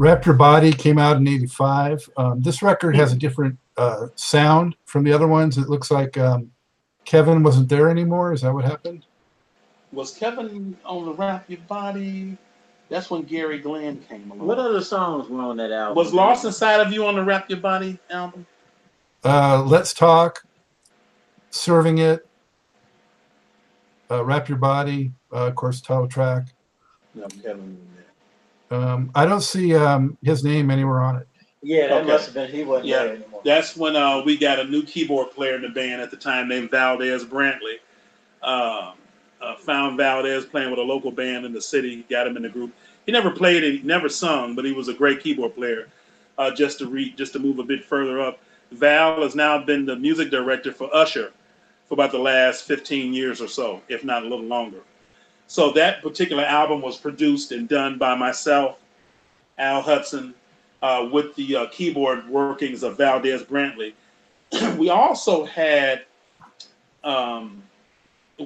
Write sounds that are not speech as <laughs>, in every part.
Wrap Your Body came out in 85. Um, this record has a different uh, sound from the other ones. It looks like um, Kevin wasn't there anymore. Is that what happened? Was Kevin on the Wrap Your Body? That's when Gary Glenn came along. What other songs were on that album? was Lost Inside of You on the Wrap Your Body album? Uh, Let's Talk, Serving It, uh, Wrap Your Body, uh, of course, title track. No, Kevin was there. Um, I don't see um, his name anywhere on it. Yeah, that Okay. must have been. He wasn't Yeah. there anymore. That's when uh, we got a new keyboard player in the band at the time named Valdez Brantley. Um uh, found Valdez playing with a local band in the city, got him in the group. He never played it, he never sung, but he was a great keyboard player. Uh, just to read, just to move a bit further up, Val has now been the music director for Usher for about the last 15 years or so, if not a little longer. So that particular album was produced and done by myself, Al Hudson, uh, with the uh, keyboard workings of Valdez Brantley. <clears throat> we also had um,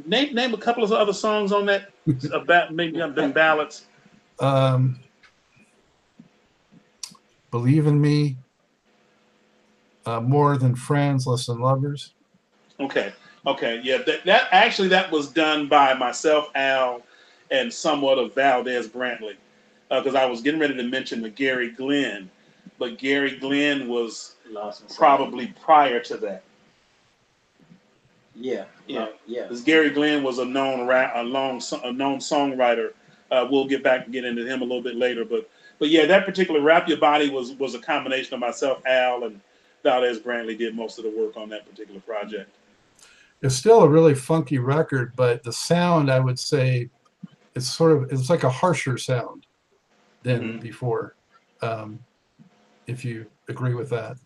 name name a couple of other songs on that <laughs> about maybe I've been ballads. Um, Believe in Me, uh, More Than Friends, Less Than Lovers. Okay, okay, yeah. That, that actually that was done by myself, Al, and somewhat of Valdez Brantley, because I was getting ready to mention the Gary Glenn, but Gary Glenn was probably prior to that. Yeah. Yeah. uh, yeah. Because Gary Glenn was a known rap, a long, a known songwriter. Uh, we'll get back and get into him a little bit later, but but yeah, that particular "Wrap Your Body" was was a combination of myself, Al, and Valdez Brantley did most of the work on that particular project. It's still a really funky record, but the sound, I would say, it's sort of it's like a harsher sound than Mhm. before. Um, if you agree with that.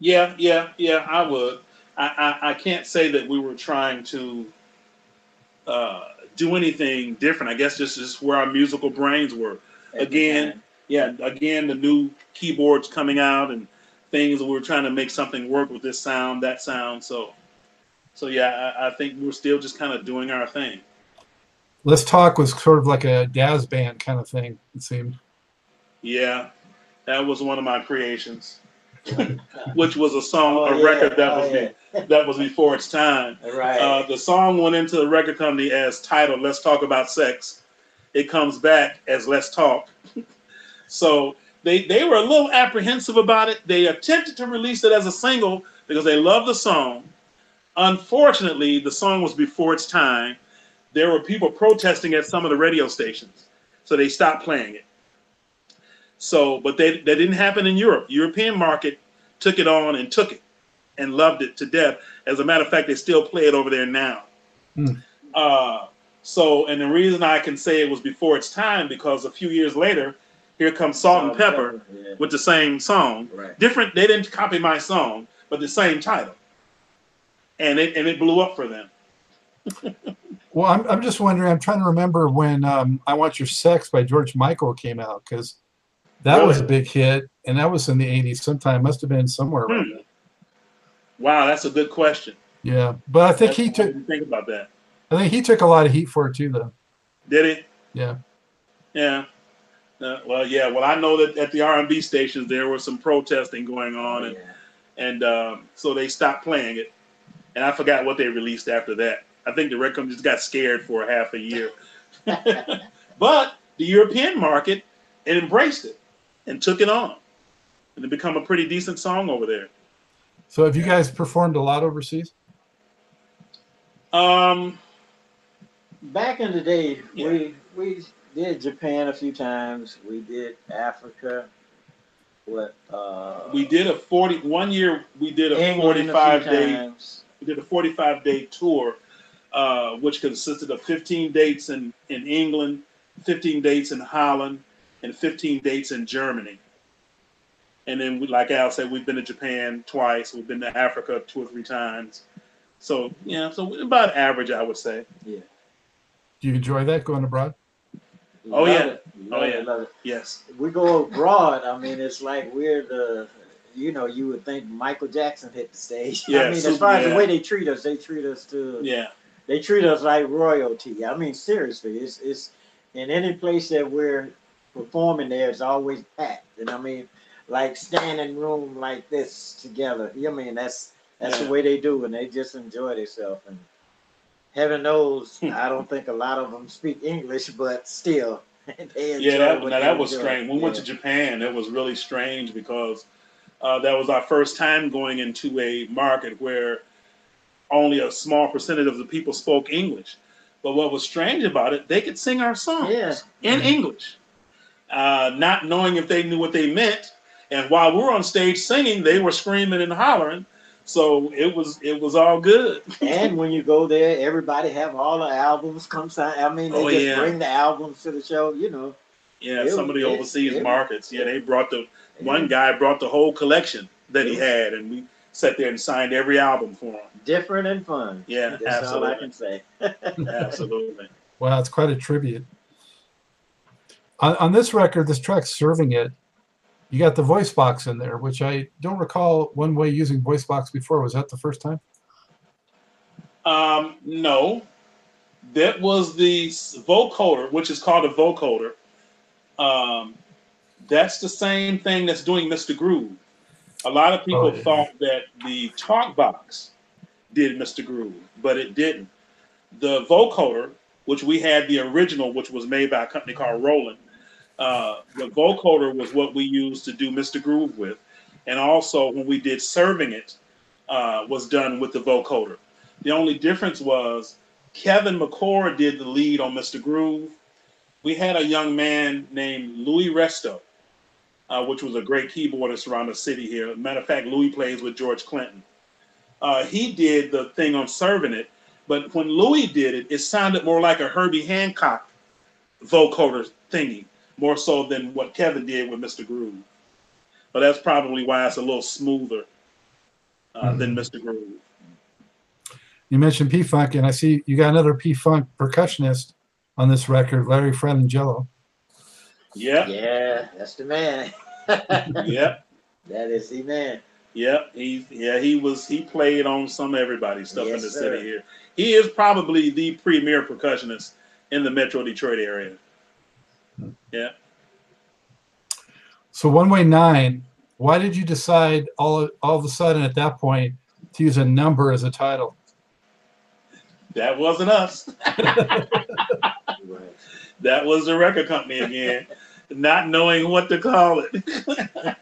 Yeah, yeah, yeah, I would. I I, I can't say that we were trying to uh, do anything different. I guess this is where our musical brains were. Again, time. yeah, again, the new keyboards coming out and things. We were trying to make something work with this sound, that sound. So, so yeah, I, I think we're still just kind of doing our thing. Let's Talk was sort of like a jazz band kind of thing, it seemed. Yeah, that was one of my creations, <laughs> which was a song, Oh, a yeah, record that oh, was yeah. be, that was before its time. <laughs> Right. Uh, the song went into the record company as titled "Let's Talk About Sex." It comes back as "Let's Talk." <laughs> so they they were a little apprehensive about it. They attempted to release it as a single because they loved the song. Unfortunately, the song was before its time. There were people protesting at some of the radio stations, so they stopped playing it. So, but they that didn't happen in Europe. European market took it on and took it and loved it to death. As a matter of fact, they still play it over there now. Hmm. Uh, so, and the reason I can say it was before its time because a few years later, here comes Salt-N-Pepa Yeah. with the same song. Right. Different. They didn't copy my song, but the same title, and it and it blew up for them. <laughs> Well, I'm, I'm just wondering, I'm trying to remember when um, I Want Your Sex by George Michael came out because that was a big hit and that was in the 80s sometime. Must have been somewhere around Hmm. Wow, that's a good question. Yeah. But I think he took didn't think about that. I think he took a lot of heat for it too though. Did it? Yeah. Yeah. Uh, well, yeah. Well, I know that at the R&B stations there was some protesting going on, and Yeah. and um, so they stopped playing it. And I forgot what they released after that. I think the record company just got scared for a half a year. <laughs> but the European market it embraced it and took it on, and it became a pretty decent song over there. So have you guys performed a lot overseas? Um, Back in the day, Yeah. we we did Japan a few times. We did Africa. What? Uh, we did a forty one year. We did a England forty a few five day times. we did a 45 day tour, uh, which consisted of 15 dates in, in England, 15 dates in Holland, and 15 dates in Germany. And then, we, like Al said, we've been to Japan twice. We've been to Africa two or three times. So, yeah, so about average, I would say. Yeah. Do you enjoy that going abroad? Oh, Love yeah. it. Oh, Love it, yeah. love it. Yes. We go abroad. I mean, it's like we're the. You know, you would think Michael Jackson hit the stage. <laughs> Yeah, I mean, as far as yeah. the way they treat us, they treat us to. Yeah. They treat us like royalty. I mean, seriously, it's it's in any place that we're performing there, it's always packed. And I mean, like standing room like this together. You know I mean that's that's Yeah. the way they do, and they just enjoy themselves. And heaven knows, Hmm. I don't think a lot of them speak English, but still, <laughs> they enjoy Yeah, that, now that was strange. When we went to Japan, it was really strange because uh, that was our first time going into a market where only a small percentage of the people spoke English. But what was strange about it, they could sing our songs Yeah. in English, uh, not knowing if they knew what they meant. And while we were on stage singing, they were screaming and hollering. So it was it was all good. <laughs> And when you go there, everybody have all the albums come sign. I mean, they Oh, just yeah. bring the albums to the show. You know, Yeah, It some of the was- it- overseas it- markets. Yeah, they brought the one guy brought the whole collection that he had, and we sat there and signed every album for him. different and fun. Yeah, That's all I can say. <laughs> Absolutely. Wow, it's quite a tribute. On, on this record, this track "Serving It," you got the voice box in there, which I don't recall one way using voice box before. Was that the first time? Um, no, that was the vocoder, which is called a vocoder. Um, that's the same thing that's doing Mr. Groove. A lot of people Oh, yeah. thought that the talk box did Mr. Groove, but it didn't. The vocoder, which we had the original, which was made by a company called Roland, uh, the vocoder was what we used to do Mr. Groove with. And also when we did Serving It, uh, was done with the vocoder. The only difference was Kevin McCord did the lead on Mr. Groove. We had a young man named Louis Resto, uh, which was a great keyboardist around the city here. Matter of fact, Louis plays with George Clinton. Uh, he did the thing on Serving It, but when Louis did it, it sounded more like a Herbie Hancock vocoder thingy, more so than what Kevin did with Mr. Groove. But that's probably why it's a little smoother uh, than Mr. Groove. You mentioned P Funk, and I see you got another P Funk percussionist on this record, Larry Fratangelo. Yep, Yeah, Yeah, that's the man. <laughs> yep. That is the man. Yep, he yeah he was he played on some everybody everybody's stuff in the sir. city here. He is probably the premier percussionist in the Metro Detroit area. Yeah, So One Way Nine, why did you decide all all of a sudden at that point to use a number as a title? that wasn't us. <laughs> That was the record company again, <laughs> not knowing what to call it. <laughs>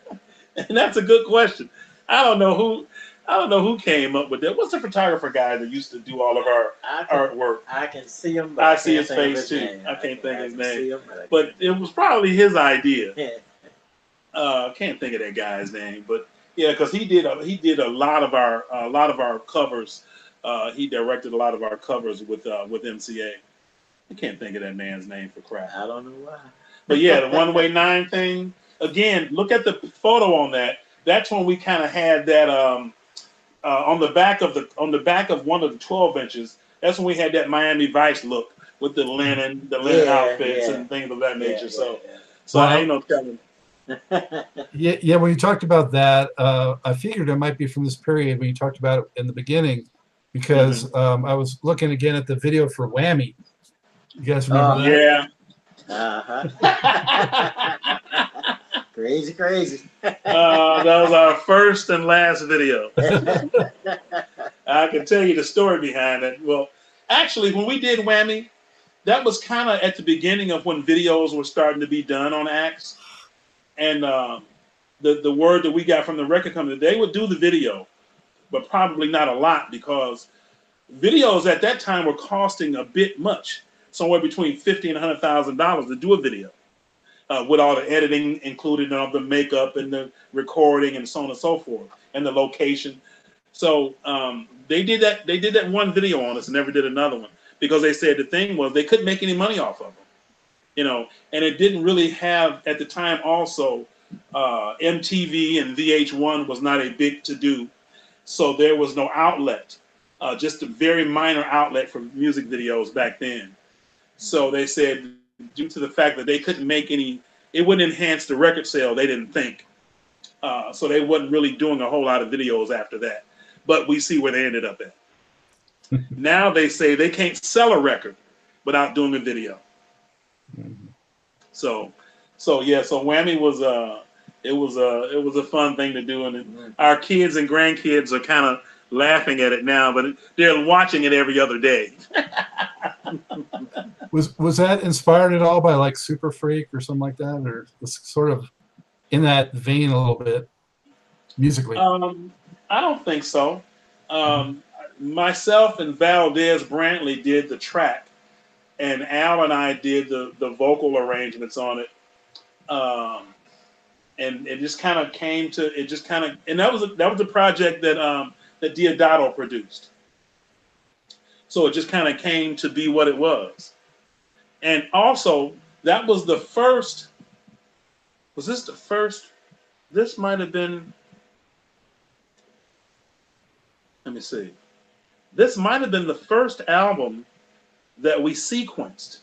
and that's a good question. I don't know who I don't know who came up with that. What's the photographer guy that used to do all of our I can, artwork? I can see him. I But see his face, too. name. I can't think of his name. him, but But it was probably his idea. Yeah. uh can't think of that guy's name but yeah because he did a, he did a lot of our a lot of our covers uh he directed a lot of our covers with uh with mca i can't think of that man's name for crap I don't know why. but yeah the one way nine thing again look at the photo on that that's when we kind of had that um uh, on the back of the on the back of one of the 12 inches that's when we had that miami vice look with the linen the linen Yeah, outfits yeah. and things of that nature Yeah, so yeah, so Well, i ain't no telling yeah. <laughs> Yeah, yeah. When you talked about that, uh, I figured it might be from this period when you talked about it in the beginning, because um, I was looking again at the video for Whammy. You guys remember Oh, that? yeah uh-huh. <laughs> crazy, crazy. Uh, that was our first and last video. I can tell you the story behind it. Well, actually, when we did Whammy, that was kind of at the beginning of when videos were starting to be done on Axe. And um, the, the word that we got from the record company, they would do the video, but probably not a lot because videos at that time were costing a bit much, somewhere between fifty and hundred thousand dollars to do a video, uh, with all the editing included and all the makeup and the recording and so on and so forth, and the location. So um, they did that. They did that one video on us and never did another one because they said the thing was they couldn't make any money off of them, you know, and it didn't really have at the time also uh, MTV and VH1 was not a big to do, so there was no outlet, uh, just a very minor outlet for music videos back then. So they said due to the fact that they couldn't make any, it wouldn't enhance the record sale. They didn't think, uh, so they wasn't really doing a whole lot of videos after that. But we see where they ended up at. <laughs> now they say they can't sell a record without doing a video. Mhm. So So yeah, so Whammy was uh it was a it was a fun thing to do, and our kids and grandkids are kind of laughing at it now, but they're watching it every other day. <laughs> Was was that inspired at all by like Super Freak or something like that, or was sort of in that vein a little bit musically? Um, I don't think so. Um, myself and Valdez Brantley did the track, and Al and I did the the vocal arrangements on it. Um, and it just kind of came to it. Just kind of, and that was a, that was a project that um, that Diodato produced. So it just kind of came to be what it was. And also, that was the first. Was this the first? This might have been let me see. This might have been the first album that we sequenced.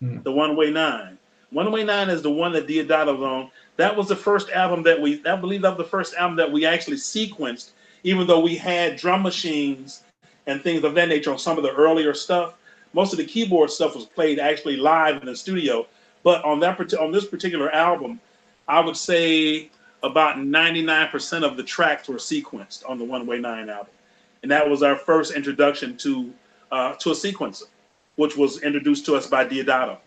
Hmm. The One Way Nine. One Way Nine is the one that Diodato was on. That was the first album that we, I believe that was the first album that we actually sequenced, even though we had drum machines and things of that nature on some of the earlier stuff. Most of the keyboard stuff was played actually live in the studio. But on that on this particular album, I would say about 99% of the tracks were sequenced on the One Way Nine album, and that was our first introduction to uh, to a sequencer, which was introduced to us by Diodato.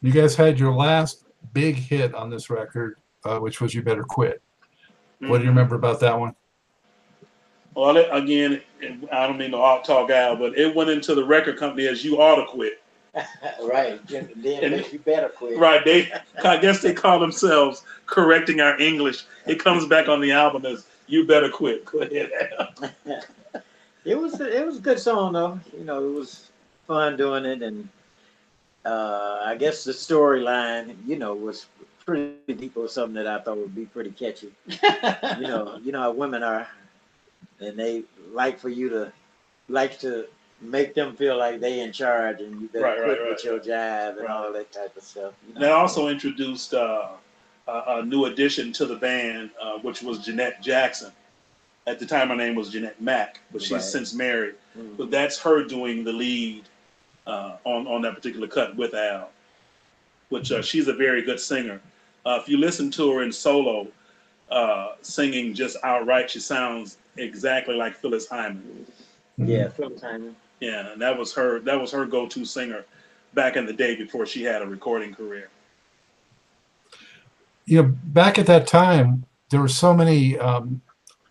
You guys had your last big hit on this record, uh, which was "You Better Quit." What do you remember about that one? Well, it, again, it- I don't mean to out talk out, but it went into the record company as "You Ought to Quit." <laughs> right. Then, then you better quit. Right? They, <laughs> I guess they call themselves correcting our English. It comes back on the album as "You Better Quit." <laughs> Go ahead, It was it was a good song though. You know, it was fun doing it, and uh, I guess the storyline, you know, was pretty deep or something that I thought would be pretty catchy. <laughs> You know, you know how women are, and they like for you to like to make them feel like they in charge, and you better Right, right, quit right, with your jive and Right. all that type of stuff. You know? That also introduced uh, a, a new addition to the band, uh, which was Jeanette Jackson. At the time, her name was Jeanette Mack, but she's Right. since married. Mm. But that's her doing the lead uh, on on that particular cut with Al, which uh, she's a very good singer. Uh, if you listen to her in solo, uh, singing just outright, she sounds exactly like Phyllis Hyman. Yeah, Phyllis Hyman. Yeah, and that was her. That was her go-to singer back in the day before she had a recording career. You know, back at that time, there were so many um,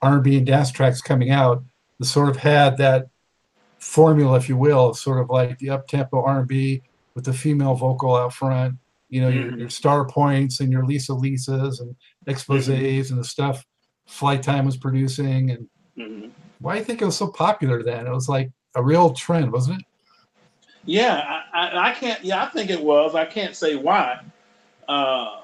R&B and dance tracks coming out that sort of had that formula, if you will, sort of like the up-tempo R&B with the female vocal out front. You know, your, Mhm. your Starpoints and your Lisa Lisas and exposés and the stuff Flyte Tyme was producing. And hmm why do you think it was so popular then? It was like a real trend, wasn't it? Yeah, I, I, can't. Yeah, I think it was. I can't say why, uh,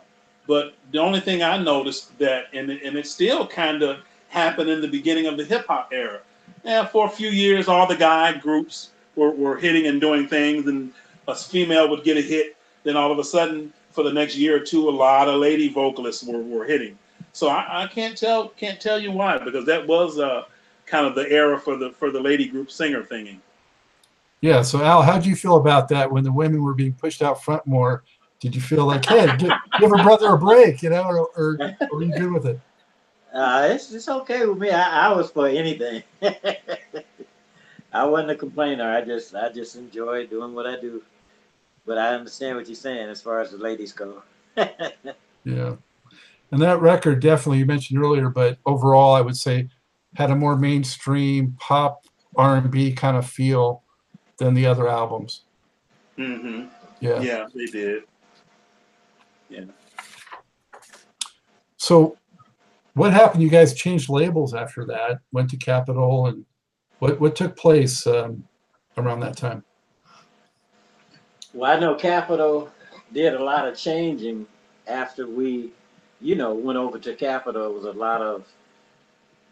but the only thing I noticed that, and it, and it still kind of happened in the beginning of the hip hop era. Yeah, for a few years, all the guy groups were, were hitting and doing things, and a female would get a hit. Then all of a sudden, for the next year or two, a lot of lady vocalists were, were hitting. So I, I can't tell can't tell you why because that was uh, kind of the era for the for the lady group singer thinging. Yeah. So Al, how did you feel about that when the women were being pushed out front more? Did you feel like, hey, give, give a brother a break, you know, or, or, or are you good with it? Uh, it's it's okay with me. I, I was for anything. <laughs> I wasn't a complainer. I just I just enjoy doing what I do. But I understand what you're saying as far as the ladies go. <laughs> Yeah. And that record definitely you mentioned earlier, but overall I would say had a more mainstream pop R&B kind of feel than the other albums. hmm Yeah. Yeah, they did. Yeah. So what happened? You guys changed labels after that, went to Capitol and what, what took place um, around that time? Well, I know Capitol did a lot of changing after we, you know, went over to Capitol. It was a lot of,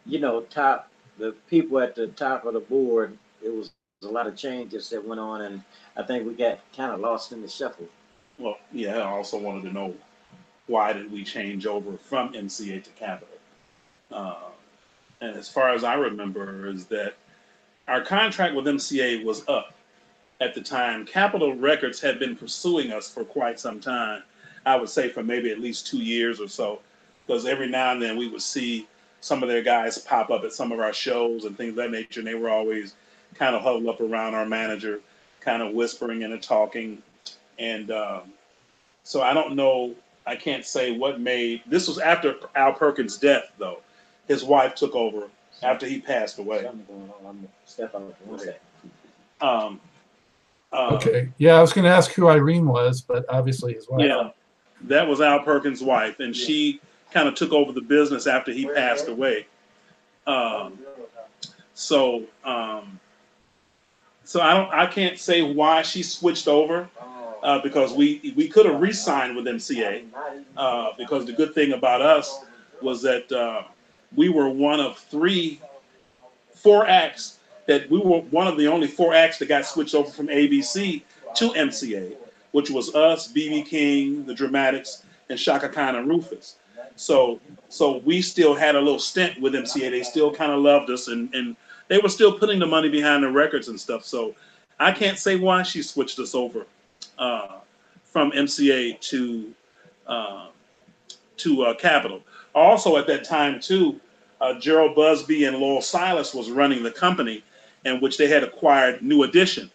you know, top the people at the top of the board. It was a lot of changes that went on, and I think we got kind of lost in the shuffle. Well, yeah, I also wanted to know why did we change over from MCA to Capitol? Uh, and as far as I remember, is that our contract with MCA was up at the time. Capitol Records had been pursuing us for quite some time. I would say for maybe at least two years or so, because every now and then we would see some of their guys pop up at some of our shows and things of that nature, and they were always kind of huddled up around our manager, kind of whispering and talking. And um, so I don't know, I can't say what made this was after Al Perkins' death, though. His wife took over after he passed away. Something going on. I'm gonna step out for one second. Um, uh, Okay, yeah, I was gonna ask who Irene was, but obviously his wife. Yeah, that was Al Perkins' wife, and she kind of took over the business after he passed away. Um, so, um, so I don't, I can't say why she switched over uh, because we we could have re-signed with MCA uh, because the good thing about us was that uh, we were one of three, four acts that we were one of the only four acts that got switched over from ABC to MCA, which was us, BB King, the Dramatics, and Chaka Khan and Rufus. So, so we still had a little stint with MCA. They still kind of loved us, and and they were still putting the money behind the records and stuff. So, I can't say why she switched us over uh, from MCA to uh, to uh, Capitol. Also, at that time too, uh, Jheryl Busby and Louil Silas was running the company, in which they had acquired New Edition,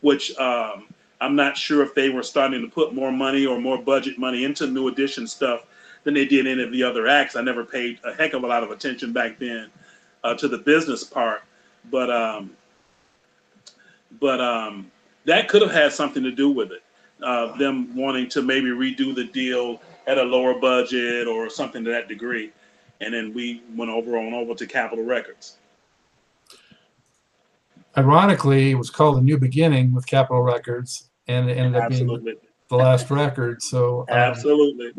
which um, I'm not sure if they were starting to put more money or more budget money into New Edition stuff than they did any of the other acts. I never paid a heck of a lot of attention back then uh, to the business part, but um, but um, that could have had something to do with it. Uh, them wanting to maybe redo the deal at a lower budget or something to that degree, and then we went over on over to Capitol Records. Ironically, it was called A New Beginning with Capitol Records, and it ended up being the last record. So, um, absolutely.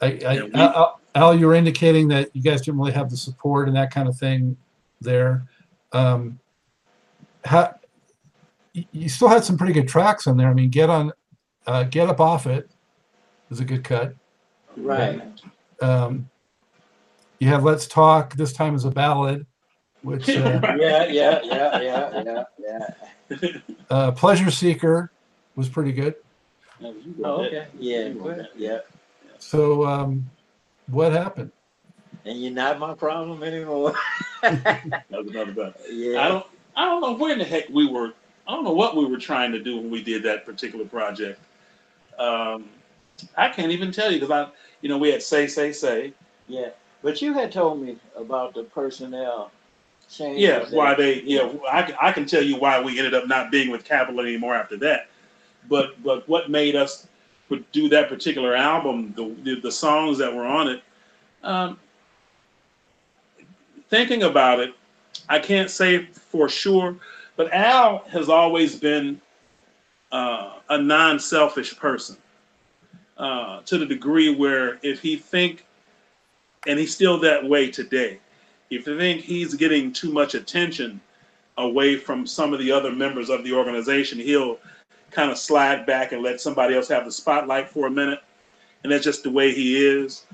I, I, Yeah, we- Al, Al, you were indicating that you guys didn't really have the support and that kind of thing there. Um, how, you, you still had some pretty good tracks on there. I mean, get on, uh, get up off it is a good cut. Right. Um, you have Let's Talk. This time is a ballad, which <laughs> uh, Yeah, yeah, yeah, yeah, yeah, yeah. uh, Pleasure Seeker was pretty good. Oh, okay. Yeah, good. yeah. So, um, what happened? And you're not my problem anymore. <laughs> That was another bad. I don't I don't know where in the heck we were. I don't know what we were trying to do when we did that particular project. Um, I can't even tell you because I, you know, we had say say say. Yeah. But you had told me about the personnel Yeah, why they? Yeah, I can I can tell you why we ended up not being with Capitol anymore after that. But but what made us do that particular album, the, the the songs that were on it. Um, thinking about it, I can't say for sure, but Al has always been uh, a non-selfish person uh, to the degree where if he think, and he's still that way today, if you think he's getting too much attention away from some of the other members of the organization, he'll kind of slide back and let somebody else have the spotlight for a minute. And that's just the way he is.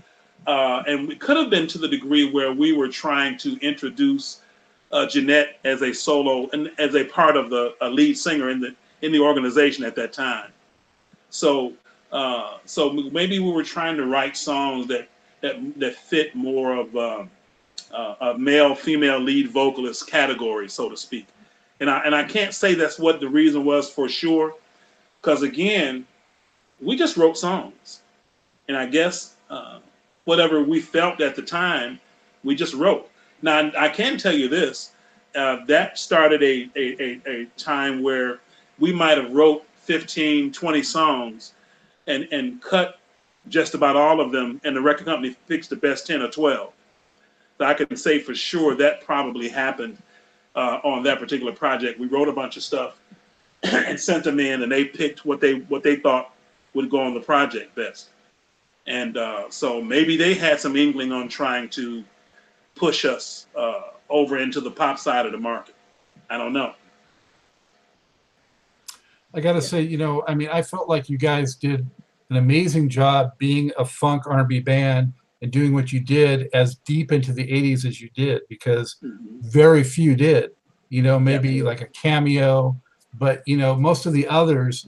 Uh, and it could have been to the degree where we were trying to introduce uh, Jeanette as a solo and as a part of the lead singer in the in the organization at that time. So uh, so maybe we were trying to write songs that that that fit more of uh, uh, a male female lead vocalist category, so to speak. And I and I can't say that's what the reason was for sure, because again, we just wrote songs, and I guess uh, whatever we felt at the time, we just wrote. Now I can tell you this: uh, that started a, a a a time where we might have wrote 15, 20 songs, and and cut just about all of them, and the record company picks the best 10 or 12. I can say for sure that probably happened uh, on that particular project. We wrote a bunch of stuff <clears throat> and sent them in, and they picked what they what they thought would go on the project best. And uh, so maybe they had some inkling on trying to push us uh, over into the pop side of the market. I don't know. I got to say, you know, I mean, I felt like you guys did an amazing job being a funk R&B band and doing what you did as deep into the 80s as you did because very few did. You know, maybe like a cameo, but you know, most of the others,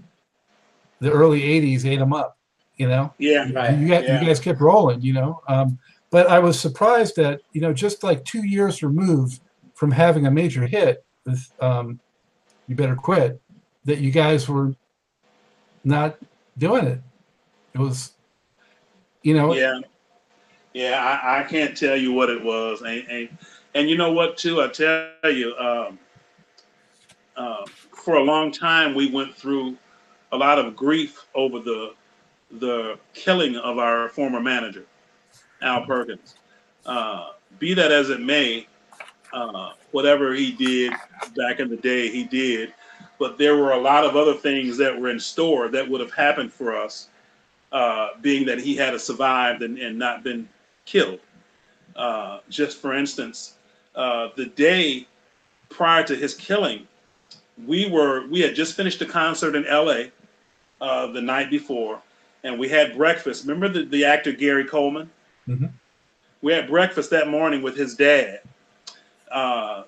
the early '80s ate them up. You know, Yeah, Right. you, got, yeah. you guys kept rolling. You know, um, but I was surprised that you know, just like two years removed from having a major hit with um, "You Better Quit," that you guys were not doing it. It was, you know, yeah, yeah. I, I can't tell you what it was, and, and and you know what too. I tell you, uh, for a long time we went through a lot of grief over the the killing of our former manager, Al Perkins. Uh, be that as it may, uh, whatever he did back in the day, he did. But there were a lot of other things that were in store that would have happened for us uh, being that he had survived and, and not been killed. Uh, just for instance, uh, the day prior to his killing, we were we had just finished a concert in L.A. Uh, the night before, and we had breakfast. Remember the, the actor Gary Coleman? Mhm. We had breakfast that morning with his dad. Uh,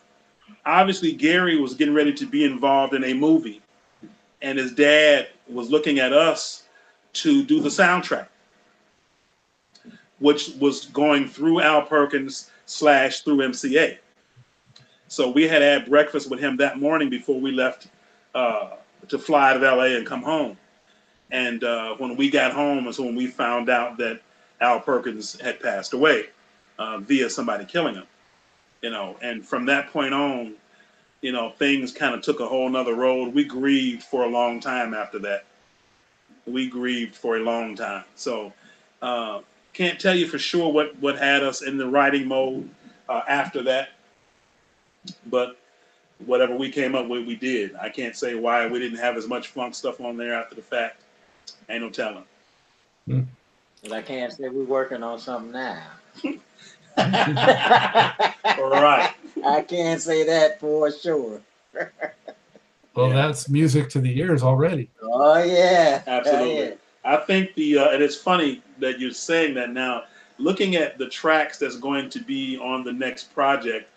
obviously, Gary was getting ready to be involved in a movie, and his dad was looking at us to do the soundtrack, which was going through Al Perkins slash through MCA. So we had had breakfast with him that morning before we left uh, to fly to LA and come home. And uh, when we got home is when we found out that Al Perkins had passed away uh, via somebody killing him. You know, and from that point on, you know, things kind of took a whole nother road. We grieved for a long time after that we grieved for a long time. So uh, can't tell you for sure what what had us in the writing mode uh, after that, but whatever we came up with, we did. I can't say why we didn't have as much funk stuff on there after the fact. Ain't no telling. But I can't say we're working on something now. <laughs> All right. I can't say that for sure. well, Yeah. that's music to the ears already. Oh yeah. Absolutely. Oh, yeah. I think the uh, and it's funny that you're saying that now. Looking at the tracks that's going to be on the next project,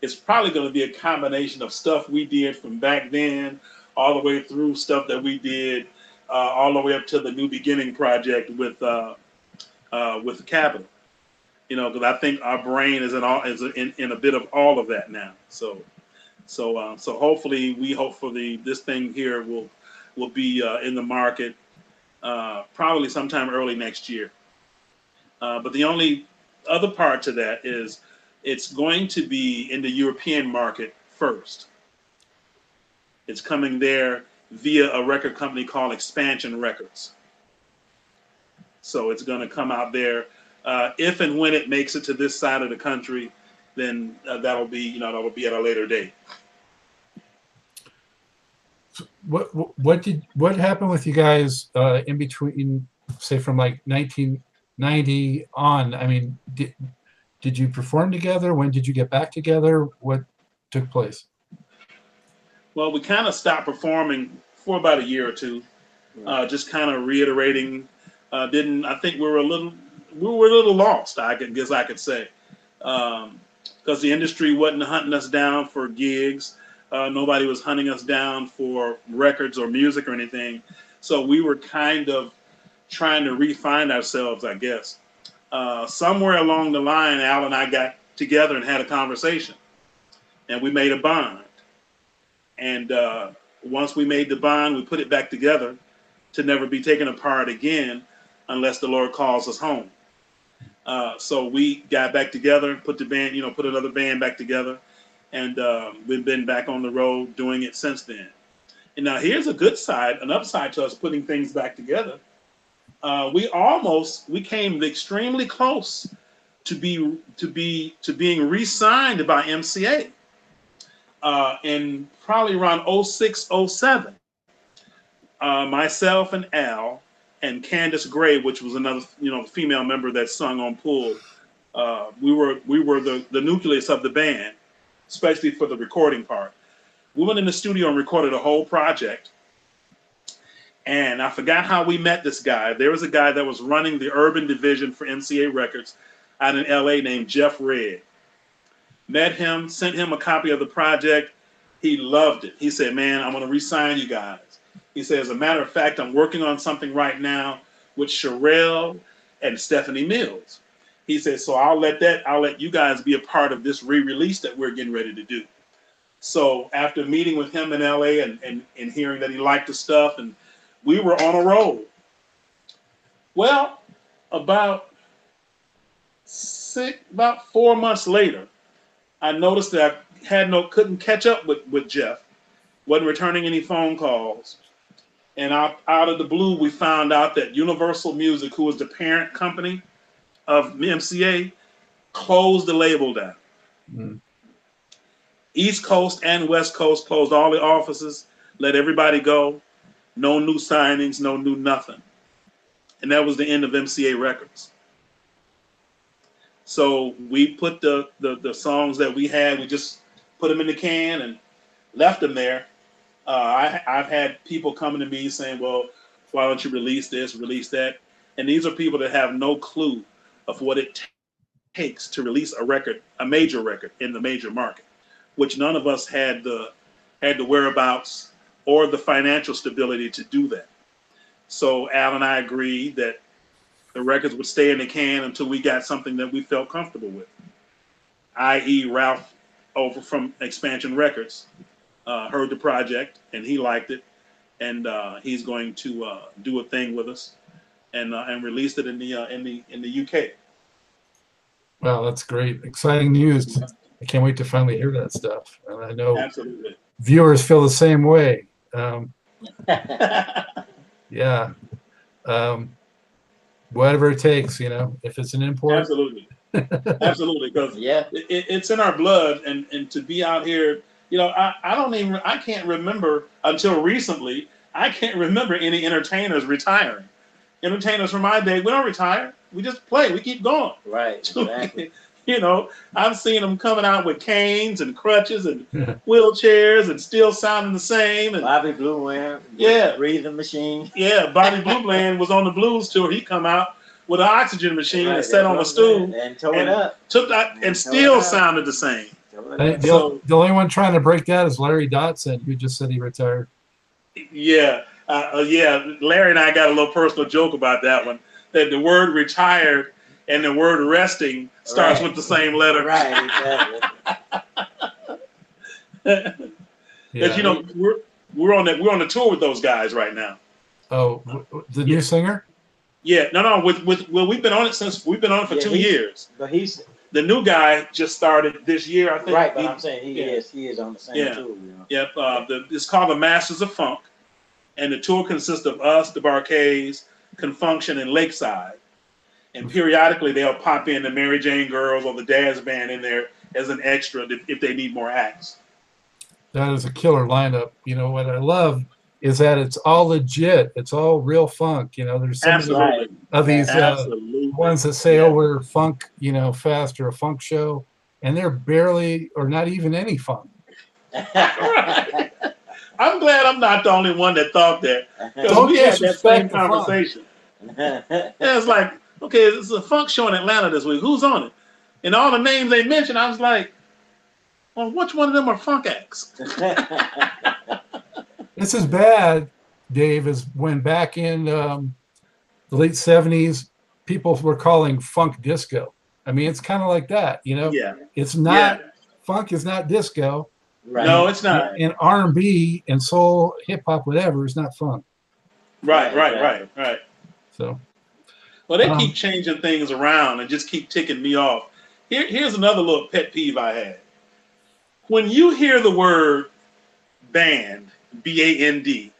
it's probably going to be a combination of stuff we did from back then, all the way through stuff that we did, uh, all the way up to the New Beginning project with uh, uh, with the Capitol. You know, because I think our brain is in all is in, in a bit of all of that now. So, so uh, so hopefully we hopefully this thing here will will be uh, in the market uh, probably sometime early next year. Uh, but the only other part to that is it's going to be in the European market first. It's coming there via a record company called Expansion Records. So it's going to come out there. Uh, if and when it makes it to this side of the country, then uh, that'll be, you know, that'll be at a later date. What what- did what happened with you guys uh, in between, say, from like 1990 on? I mean, did did you perform together? When did you get back together? What took place? Well, we kind of stopped performing for about a year or two, uh, just kind of reiterating. Uh, didn't I think we were a little we were a little lost? I guess I could say because the industry wasn't hunting us down for gigs. Uh, nobody was hunting us down for records or music or anything. So we were kind of trying to refine ourselves, I guess. Uh, somewhere along the line, Al and I got together and had a conversation, and we made a bond. And uh, once we made the bond, we put it back together to never be taken apart again unless the Lord calls us home. Uh, so we got back together, put the band, you know, put another band back together, and um, we've been back on the road doing it since then. And now here's a good side, an upside to us putting things back together. Uh, we almost we came extremely close to be to be to being re-signed by MCA uh, in probably around 06, 07. Uh, myself and Al and Candace Gray, which was another you know female member that sung on Pool, uh, we were we were the the nucleus of the band, especially for the recording part. We went in the studio and recorded a whole project. And I forgot how we met this guy. There was a guy that was running the urban division for MCA Records out in LA named Jeff Redd. Met him, sent him a copy of the project. He loved it. He said, "Man, I'm going to re-sign you guys." He said, "As a matter of fact, I'm working on something right now with Cherrelle and Stephanie Mills." He said, "So I'll let that. I'll let you guys be a part of this re-release that we're getting ready to do." So after meeting with him in LA and, and, and hearing that he liked the stuff, and we were on a roll. Well, about six, about four months later, I noticed that I had no, couldn't catch up with, with Jeff, wasn't returning any phone calls. And out, out of the blue, we found out that Universal Music, who was the parent company of MCA, closed the label down. Mm. East Coast and West Coast closed all the offices, let everybody go. No new signings, no new nothing. And that was the end of MCA Records. So we put the, the, the songs that we had, we just put them in the can and left them there. Uh, I, I've had people coming to me saying, well, why don't you release this, release that? And these are people that have no clue of what it takes to release a record, a major record in the major market which none of us had the had the whereabouts or the financial stability to do that. So Al and I agreed that the records would stay in the can until we got something that we felt comfortable with. I.e., Ralph over from Expansion Records uh, heard the project and he liked it, and uh, he's going to uh, do a thing with us and uh, and released it in the uh, in the in the UK. Wow, that's great. Exciting news. I can't wait to finally hear that stuff. And I know Absolutely. viewers feel the same way. Um, <laughs> yeah. Um, whatever it takes, you know, if it's an import. Absolutely. Absolutely. Because <laughs> yeah. it, it's in our blood and and to be out here you know I, I don't even i can't remember until recently i can't remember any entertainers retiring entertainers from my day we don't retire we just play we keep going Right. <laughs> Exactly. you know i've seen them coming out with canes and crutches and <laughs> wheelchairs and still sounding the same and Bobby Blue Wham, Yeah. breathing machine. yeah bobby blue bland was on the blues tour he come out with an oxygen machine Right, and sat on a stool what I'm and tore it up. took that and still sounded the same Tore it I- up. the, So- the only one trying to break that is Larry Dodson, who just said he retired. Yeah, uh, uh, yeah. Larry and I got a little personal joke about that one. That the word retired and the word resting starts Right. with the same letter. Right. Exactly. Because <laughs> Yeah. you know we're we're on that we're on the tour with those guys right now. oh, w- w- the Yeah. new singer? Yeah, no, no. With with well, we've been on it since we've been on it for Yeah, two years. But he's The new guy just started this year, I think. right. But He- I'm saying he yeah. is. He is on the same Yeah. tour. You know. Yep. Uh, the, it's called the Masters of Funk, and the tour consists of us, the Bar-Kays, Confunction, and Lakeside. And periodically they'll pop in the Mary Jane Girls or the Daz Band in there as an extra if, if they need more acts. That is a killer lineup. You know, what I love is that it's all legit. It's all real funk. You know, there's some Absolutely. of these uh, ones that say, Yeah. oh, we're funk, you know, fast or a funk show. And they're barely or not even any funk. <laughs> <laughs> <laughs> Right. I'm glad I'm not the only one that thought that. Because Don't we had that same conversation. Yeah, it's like, okay, it's a funk show in Atlanta this week. Who's on it? And all the names they mentioned, I was like, well, which one of them are funk acts? <laughs> <laughs> It's as bad, Dave, as when back in um, the late 70s, people were calling funk disco. I mean, it's kind of like that, you know. Yeah. It's not yeah. funk is not disco, right. No, it's not. and R&B and soul, hip hop, whatever is not fun. Right, right, right, right. So Well, they Um, keep changing things around and just keep ticking me off. Here, here's another little pet peeve I had. When you hear the word band, B A N D,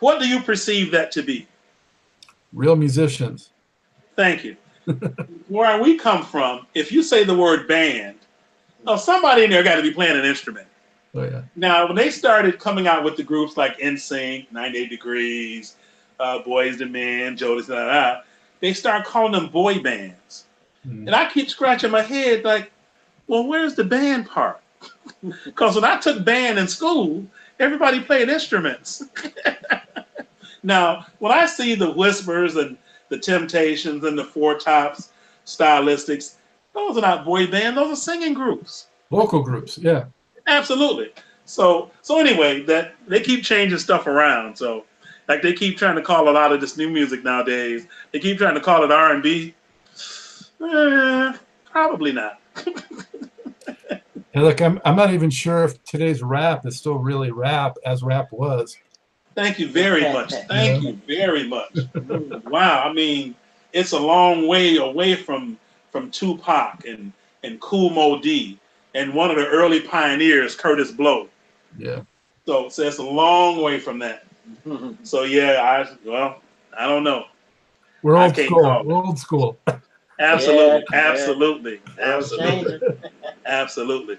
what do you perceive that to be? real musicians. Thank you. <laughs> Where we come from, if you say the word band, oh, somebody in there got to be playing an instrument. Oh yeah. Now, when they started coming out with the groups like NSYNC, 98 Degrees, uh, Boyz II Men, Jodeci, da, da, they start calling them boy bands. Mm. And I keep scratching my head like, well, where's the band part? <laughs> Because when I took band in school, everybody played instruments. <laughs> now, when I see the Whispers and the Temptations and the Four Tops stylistics, those are not boy band, those are singing groups. Vocal groups, yeah. Absolutely. So so anyway, that they keep changing stuff around. So like they keep trying to call a lot of this new music nowadays. They keep trying to call it R and B. Eh, probably not. And look, I'm, I'm not even sure if today's rap is still really rap as rap was. Thank you very much. Thank you very much. wow, I mean, it's a long way away from from Tupac and and Kool Moe Dee and one of the early pioneers, Kurtis Blow. Yeah. So, so it's a long way from that. <laughs> So yeah, I well, I don't know. We're old school. We're old school. <laughs> Absolutely, Yeah, yeah. absolutely, That absolutely, <laughs> absolutely.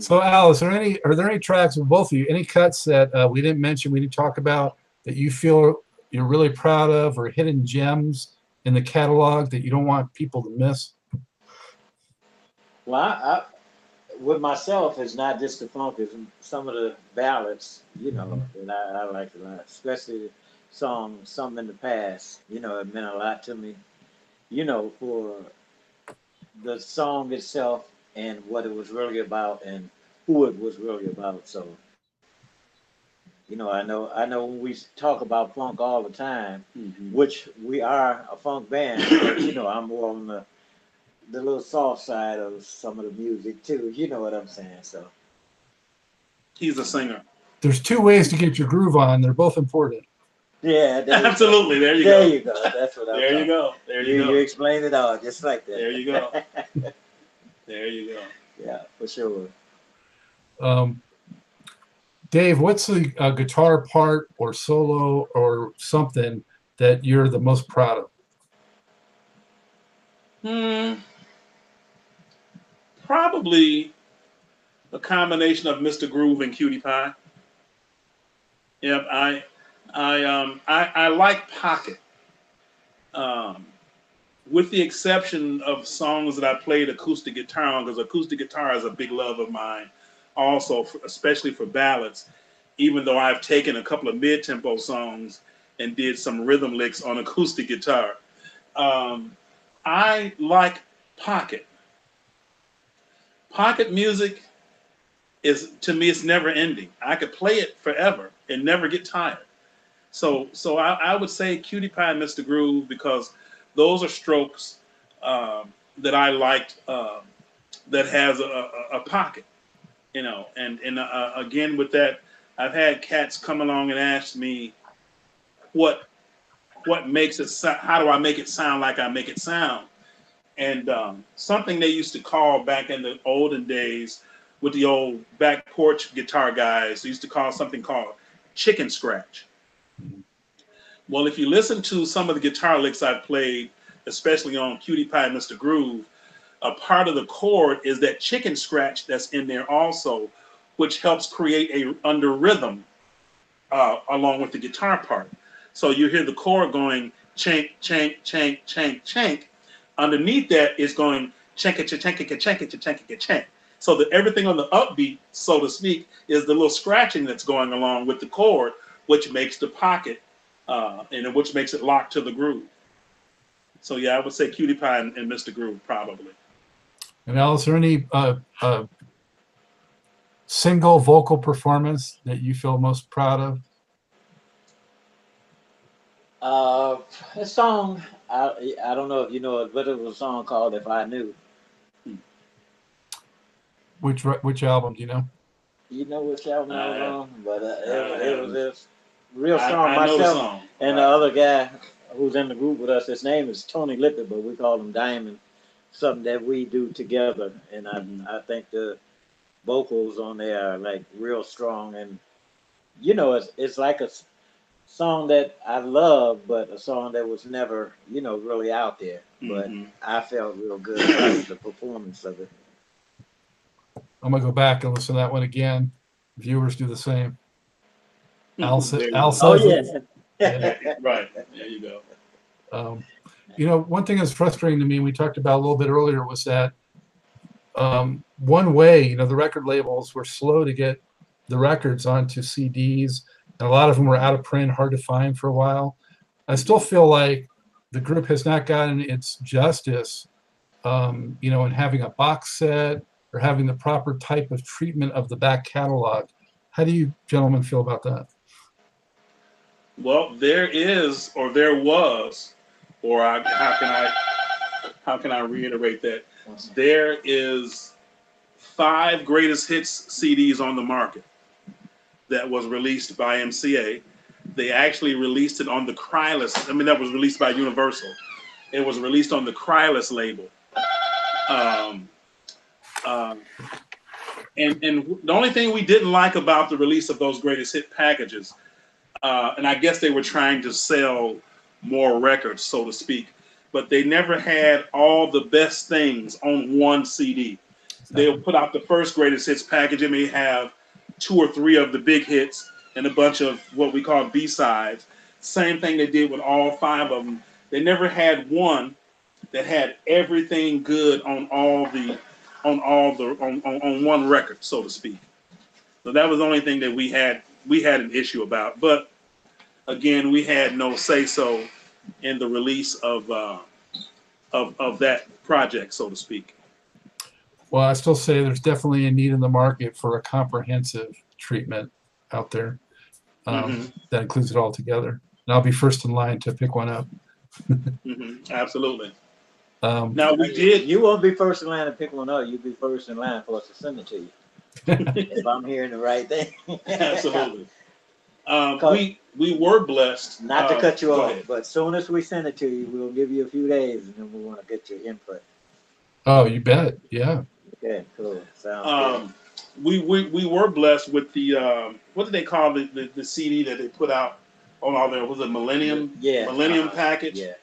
So, Alice, are any are there any tracks with both of you? Any cuts that uh, we didn't mention, we didn't talk about that you feel you're really proud of, or hidden gems in the catalog that you don't want people to miss? Well, I, I, with myself, it's not just the funk, it's some of the ballads, you know, mm-hmm. that I, I like a lot, especially the song Some in the Past. You know, it meant a lot to me, you know, for the song itself and what it was really about and who it was really about. So, you know, I know, I know when we talk about funk all the time, mm-hmm. which we are a funk band, but you know, I'm more on the the little soft side of some of the music too. You know what I'm saying? So He's a singer. There's two ways to get your groove on. They're both important. yeah, <laughs> there Absolutely. There you There go. There you go. That's what I'm. There you go. There You, you you go. explained it all just like that. There you go. <laughs> There you go. yeah, for sure. Um, Dave, what's the uh, guitar part or solo or something that you're the most proud of? Hmm. Probably a combination of Mr. Groove and Cutie Pie. Yep, I, I, um, I, I like Pocket. Um, with the exception of songs that I played acoustic guitar on, because acoustic guitar is a big love of mine, also, for, especially for ballads. Even though I've taken a couple of mid-tempo songs and did some rhythm licks on acoustic guitar, um, I like pocket. Pocket music is to me it's never ending. I could play it forever and never get tired. So so I, I would say Cutie Pie and Mr. Groove because those are strokes um, that I liked uh, that has a, a, a pocket, you know. And and uh, again with that, I've had cats come along and ask me what what makes it how do I make it sound like I make it sound? And um, something they used to call back in the olden days with the old back porch guitar guys, they used to call something called chicken scratch. Well, if you listen to some of the guitar licks I've played, especially on Cutie Pie and Mr. Groove, a part of the chord is that chicken scratch that's in there also, which helps create a under rhythm uh, along with the guitar part. So you hear the chord going chank, chank, chank, chank, chank. Underneath that is going chank it, chank it, chank it, chank. So that everything on the upbeat, so to speak, is the little scratching that's going along with the chord, which makes the pocket, uh, and which makes it lock to the groove. So yeah, I would say Cutie Pie and, and Mr. Groove probably. And Alice, is there any uh, uh, single vocal performance that you feel most proud of? Uh, a song. I I don't know if you know it, but it was a song called "If I Knew." Which which album do you know? You know which album I was Uh, on, but uh, I it, it was this real I, song I know the myself. song. And the other guy who's in the group with us, his name is Tony Lippert, but we call him Diamond. Something that we do together, and I Mhm. I think the vocals on there are like real strong, and you know it's it's like a s- song that I love, but a song that was never you know really out there. But Mhm. I felt real good about the performance of it. I'm gonna go back and listen to that one again. Viewers do the same. Al, sa- There you Al go. Oh says it. yeah. <laughs> right. There you go. Um, you know, one thing that's frustrating to me, we talked about a little bit earlier, was that um, one way, you know, the record labels were slow to get the records onto CDs, and a lot of them were out of print, hard to find for a while. I still feel like the group has not gotten its justice, um, you know, in having a box set or having the proper type of treatment of the back catalog. How do you gentlemen feel about that? Well, there is, or there was, or I, how can I, how can I reiterate that? There is five greatest hits CDs on the market that was released by MCA. They actually released it on the Krylus. I mean, that was released by Universal. It was released on the Krylus label. Um, um, and and the only thing we didn't like about the release of those greatest hit packages, uh, and I guess they were trying to sell more records, so to speak, but they never had all the best things on one CD. They'll put out the first greatest hits package. It may have two or three of the big hits and a bunch of what we call B sides. Same thing they did with all five of them. They never had one that had everything good on all the on all the on, on, on one record, so to speak. So that was the only thing that we had we had an issue about. But again, we had no say so in the release of uh, of of that project, so to speak. Well, I still say there's definitely a need in the market for a comprehensive treatment out there um, Mhm. that includes it all together. And I'll be first in line to pick one up. <laughs> hmm Absolutely. Um, Now we did. You won't be first in line to pick one up. You'll be first in line for us to send it to you. <laughs> if I'm hearing the right thing. <laughs> Absolutely. Um, we we were blessed. Not to uh, cut you off, ahead. but soon as we send it to you, we'll give you a few days and then we want to get your input. oh, you bet. Yeah. Okay, cool. Sounds Um, we, we we were blessed with the um, what did they call the, the the CD that they put out on all their was it Millennium. Yeah. Millennium uh-huh. package. Yeah.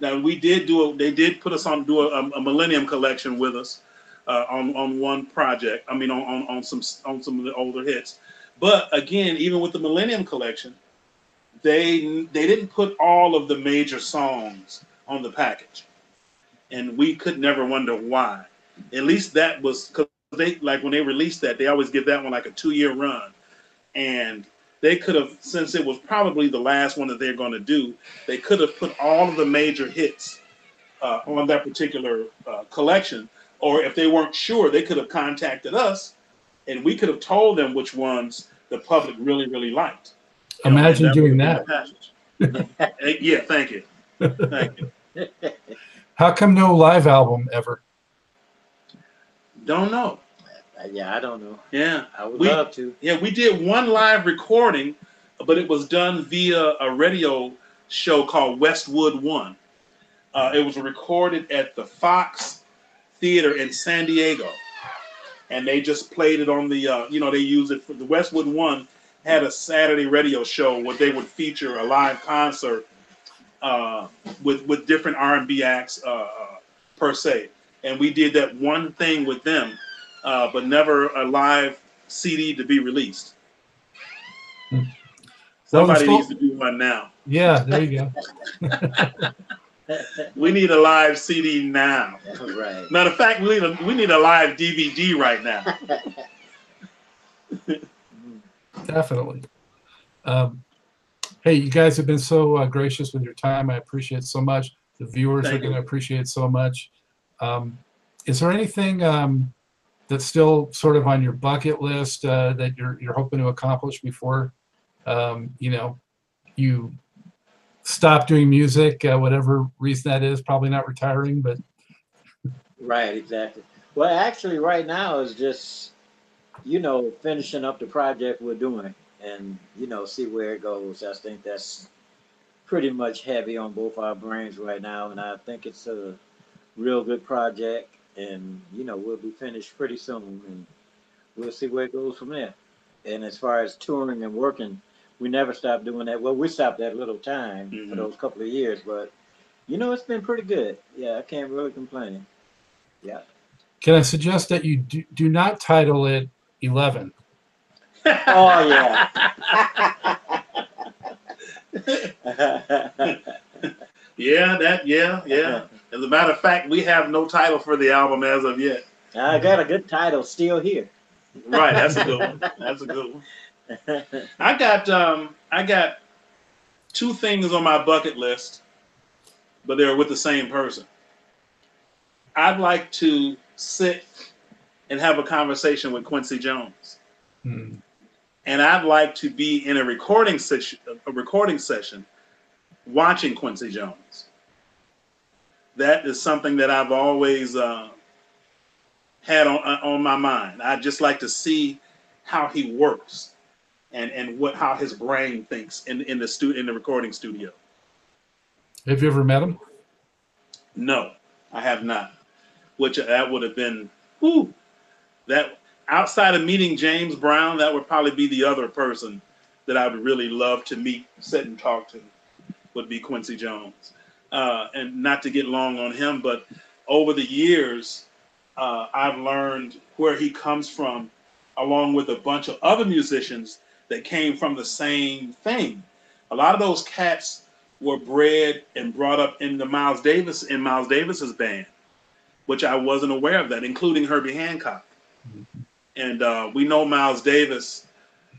Now we did do a, they did put us on do a, a Millennium collection with us uh, on on one project. I mean on, on on some on some of the older hits. But again, even with the Millennium collection, they they didn't put all of the major songs on the package, and we could never wonder why. At least that was because they like when they released that, they always give that one like a two year run, and they could have since it was probably the last one that they're going to do they could have put all of the major hits uh, on that particular uh, collection. Or if they weren't sure, they could have contacted us, and we could have told them which ones the public really, really liked. You know, Imagine doing that. have been the passage. <laughs> Eh, yeah, thank you, thank you. <laughs> How come no live album ever? Don't know. yeah, I don't know. Yeah, I would We- love to. yeah, we did one live recording, but it was done via a radio show called Westwood One. Uh, it was recorded at the Fox Theater in San Diego, and they just played it on the. Uh, you know, they used it for the Westwood One had a Saturday radio show where they would feature a live concert uh, with with different R and B acts uh, uh, per se, and we did that one thing with them, uh, but never a live CD to be released. Hmm. Well, Somebody there's needs to do one now. Yeah, there you go. <laughs> <laughs> We need a live CD now. right. Matter of fact, we need a we need a live DVD right now. <laughs> Definitely. Um, hey, you guys have been so uh, gracious with your time. I appreciate it so much. The viewers Thank are going to appreciate it so much. Um, is there anything um, that's still sort of on your bucket list uh, that you're you're hoping to accomplish before um, you know you stop doing music, uh, whatever reason that is? Probably not retiring, but Right, exactly. Well, actually, right now is just, you know, finishing up the project we're doing and, you know, see where it goes. I think that's pretty much heavy on both our brains right now. And I think it's a real good project. And, you know, we'll be finished pretty soon and we'll see where it goes from there. And as far as touring and working, we never stopped doing that. Well, we stopped that little time Mhm. for those couple of years, but, you know, it's been pretty good. Yeah, I can't really complain. Yeah. can I suggest that you do, do not title it 11? Oh yeah. <laughs> <laughs> Yeah, that yeah, yeah. As a matter of fact, we have no title for the album as of yet. I got a good title still here. Right, that's a good one. That's a good one. <laughs> I got um I got two things on my bucket list, but they're with the same person. I'd like to sit and have a conversation with Quincy Jones. Hmm. and I'd like to be in a recording session, a recording session, watching Quincy Jones. That is something that I've always uh, had on uh, on my mind. I just like to see how he works, and and what how his brain thinks in in the stu- in the recording studio. Have you ever met him? No, I have not. Which that would have been, whew, that outside of meeting James Brown, that would probably be the other person that I would really love to meet, sit and talk to, would be Quincy Jones. Uh, and not to get long on him, but over the years, uh, I've learned where he comes from, along with a bunch of other musicians that came from the same thing. A lot of those cats were bred and brought up in the Miles Davis in Miles Davis's band, which I wasn't aware of that, including Herbie Hancock. And uh, we know Miles Davis,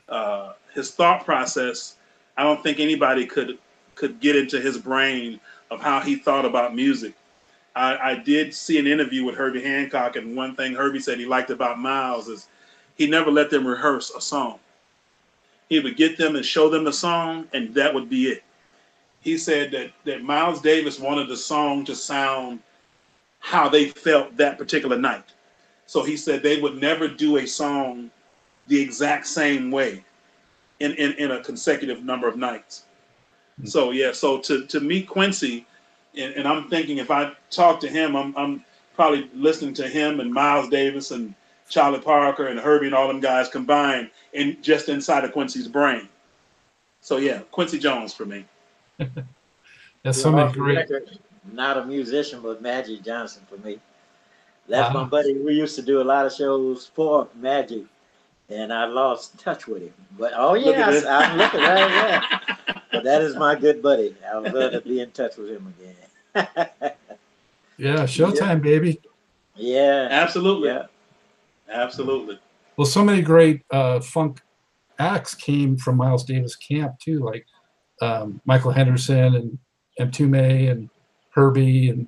uh, his thought process. I don't think anybody could could get into his brain of how he thought about music. I, I did see an interview with Herbie Hancock, and one thing Herbie said he liked about Miles is he never let them rehearse a song. He would get them and show them the song, and that would be it he said that that Miles Davis wanted the song to sound how they felt that particular night. So he said they would never do a song the exact same way in, in, in a consecutive number of nights. Mm-hmm. So yeah, so to, to meet Quincy, and, and I'm thinking if I talk to him, I'm I'm probably listening to him and Miles Davis and Charlie Parker and Herbie and all them guys combined in just inside of Quincy's brain. So yeah, Quincy Jones for me. <laughs> That's so many great. record, Not a musician, but Magic Johnson for me. That's Wow. my buddy. We used to do a lot of shows for Magic, and I lost touch with him. But oh Look yeah, at. I, am looking right yeah. <laughs> But that is my good buddy. I would love to be in touch with him again. <laughs> Yeah, Showtime, baby. yeah, Absolutely. yeah. Absolutely. Well, so many great uh, funk acts came from Miles Davis camp too, like um, Michael Henderson and Mtume and Herbie and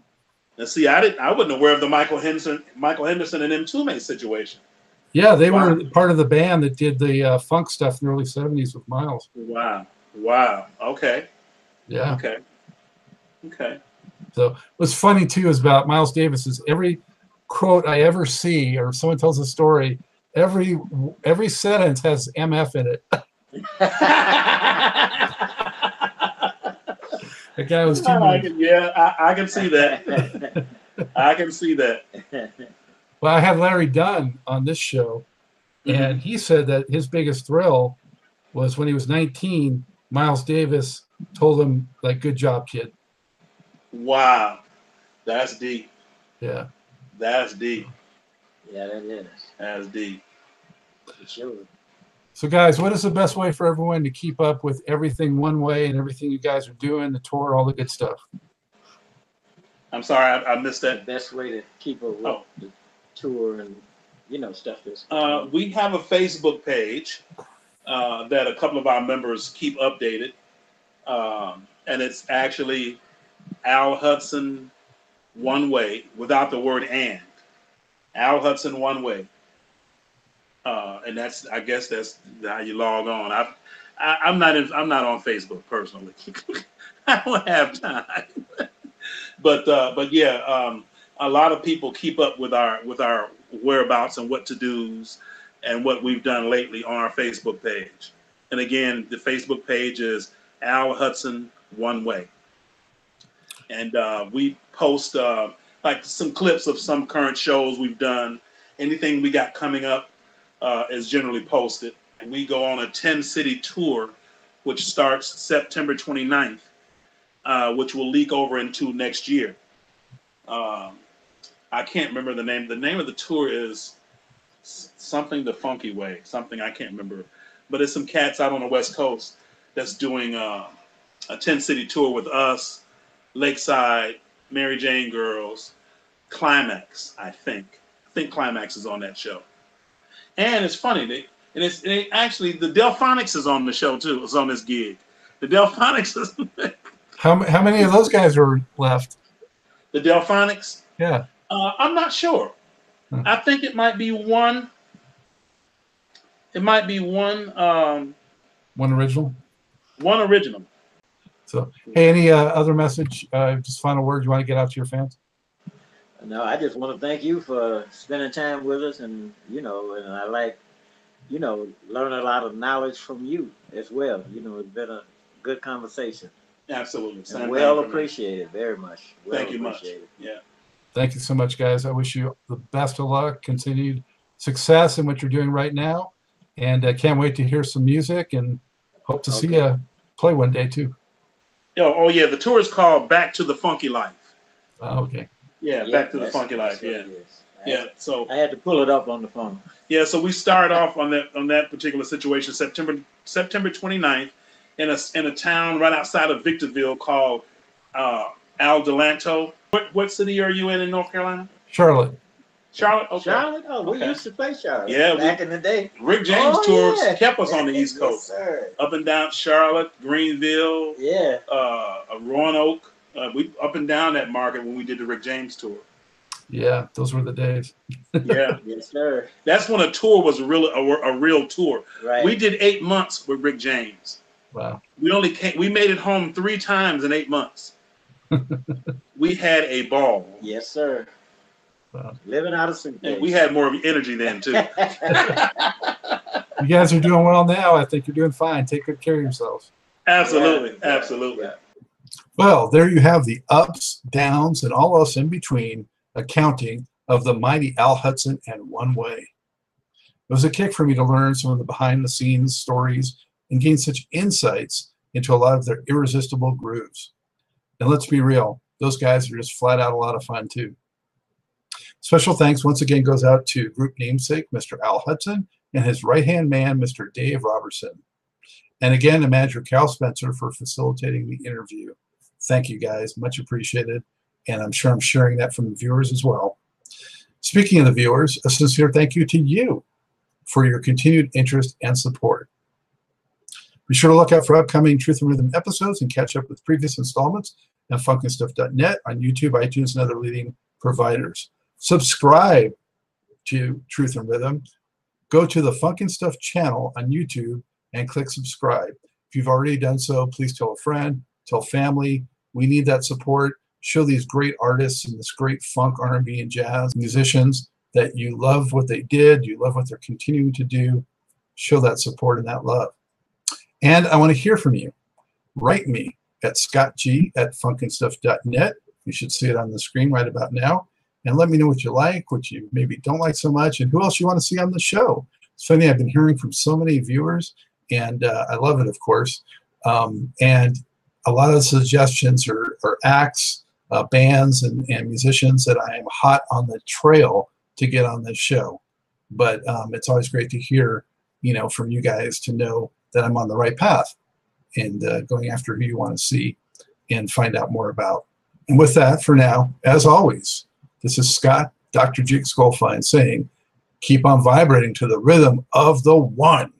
And see, I didn't I wasn't aware of the Michael Henderson Michael Henderson and Mtume situation. Yeah, they Wow. were part of the band that did the uh, funk stuff in the early '70s with Miles. Wow. Wow. Okay. Yeah. Okay. Okay. So what's funny too is about Miles Davis is every quote I ever see or if someone tells a story, every every sentence has MF in it. <laughs> The guy was too I can, yeah, I, I can see that. <laughs> I can see that. <laughs> Well, I had Larry Dunn on this show, mm-hmm. and he said that his biggest thrill was when he was 19. Miles Davis told him, like, "Good job, kid." Wow. That's deep. Yeah. That's deep. yeah, that is That's deep. for sure. So, guys, what is the best way for everyone to keep up with everything one way and everything you guys are doing, the tour, all the good stuff? I'm sorry, I, I missed The that. best way to keep up with Oh. Tour and you know stuff that's Uh, we have a Facebook page uh, that a couple of our members keep updated, um, and it's actually Al Hudson One Way without the word "and." Al Hudson One Way, uh, and that's I guess that's how you log on. I've, I, I'm not in, I'm not on Facebook personally. <laughs> I don't have time, <laughs> but uh, but yeah, um, a lot of people keep up with our with our whereabouts and what to dos and what we've done lately on our Facebook page. And again, the Facebook page is Al Hudson One Way. And uh, we post uh, like some clips of some current shows we've done. Anything we got coming up uh, is generally posted. We go on a 10 city tour, which starts September 29th, uh, which will leak over into next year. Um, I can't remember the name. The name of the tour is something the funky way, something I can't remember. But it's some cats out on the West Coast that's doing uh, a 10 city tour with us, Lakeside, Mary Jane Girls, Climax, I think. I think Climax is on that show. And it's funny, they, and it's they actually the Delfonics is on the show too. It's on this gig. The Delfonics <laughs> is How, how many of those guys are left? the Delfonics. Yeah. Uh, I'm not sure. Hmm. I think it might be one. It might be one um, One original. one original. So, hey, any uh, other message? Uh, just final word you want to get out to your fans? No, I just want to thank you for spending time with us, and you know, and I like, you know, learn a lot of knowledge from you as well. You know, it's been a good conversation. Absolutely. And well thing for me. appreciated, very much. Well Thank you much. Yeah. Thank you so much, guys. I wish you the best of luck, continued success in what you're doing right now, and uh, can't wait to hear some music and hope to see you play one day too. Oh, oh yeah, the tour is called Back to the Funky Life. Uh, okay. Yeah, Yeah, Back to the Funky Life. Yeah. it is. I Yeah. So I had to pull it up on the phone. yeah, so we start off on that on that particular situation September September 29th in a in a town right outside of Victorville called uh, Adelanto. What what city are you in in North Carolina? Charlotte. Charlotte. Okay. Charlotte? Oh, we Okay. used to play Charlotte. Yeah, we- back in the day. Rick James Oh, tours yeah. kept us on the East Yes, Coast, sir. up and down Charlotte, Greenville, Yeah. uh, Roanoke. Uh, we up and down that market when we did the Rick James tour. Yeah, those were the days. Yeah, <laughs> Yes, sir. that's when a tour was a real a, a real tour. Right. We did eight months with Rick James. Wow. We only came, we made it home three times in eight months. We had a ball, Yes, sir. Wow. Living out of suitcase. and we had more energy then too. <laughs> You guys are doing well now. I think you're doing fine. Take good care of yourselves. absolutely, Yeah, absolutely. yeah. Well, there you have the ups, downs, and all else in between accounting of the mighty Al Hudson and One Way. It was a kick for me to learn some of the behind the scenes stories and gain such insights into a lot of their irresistible grooves. And let's be real, those guys are just flat out a lot of fun too. Special thanks once again goes out to group namesake Mr. Al Hudson and his right hand man, Mr. Dave Roberson. And again, to manager Cal Spencer for facilitating the interview. Thank you guys, much appreciated. And I'm sure I'm sharing that from the viewers as well. Speaking of the viewers, a sincere thank you to you for your continued interest and support. Be sure to look out for upcoming Truth and Rhythm episodes and catch up with previous installments at funkinstuff.net on YouTube, iTunes, and other leading providers. Subscribe to Truth and Rhythm. Go to the Funkin' Stuff channel on YouTube and click subscribe. If you've already done so, please tell a friend, tell family. We need that support. Show these great artists and this great funk, R&B, and jazz musicians that you love what they did, you love what they're continuing to do. Show that support and that love. And I want to hear from you. Write me at scottg at funkinstuff.net. You should see it on the screen right about now. And let me know what you like, what you maybe don't like so much, and who else you want to see on the show. It's funny, I've been hearing from so many viewers, and uh, I love it, of course. Um, and a lot of the suggestions are, are acts, uh, bands, and, and musicians that I am hot on the trail to get on this show. But um, it's always great to hear, you know, from you guys to know that I'm on the right path and uh, going after who you want to see and find out more about. And with that, for now, as always, this is Scott, Dr. Jake Skullfine, saying, keep on vibrating to the rhythm of the one.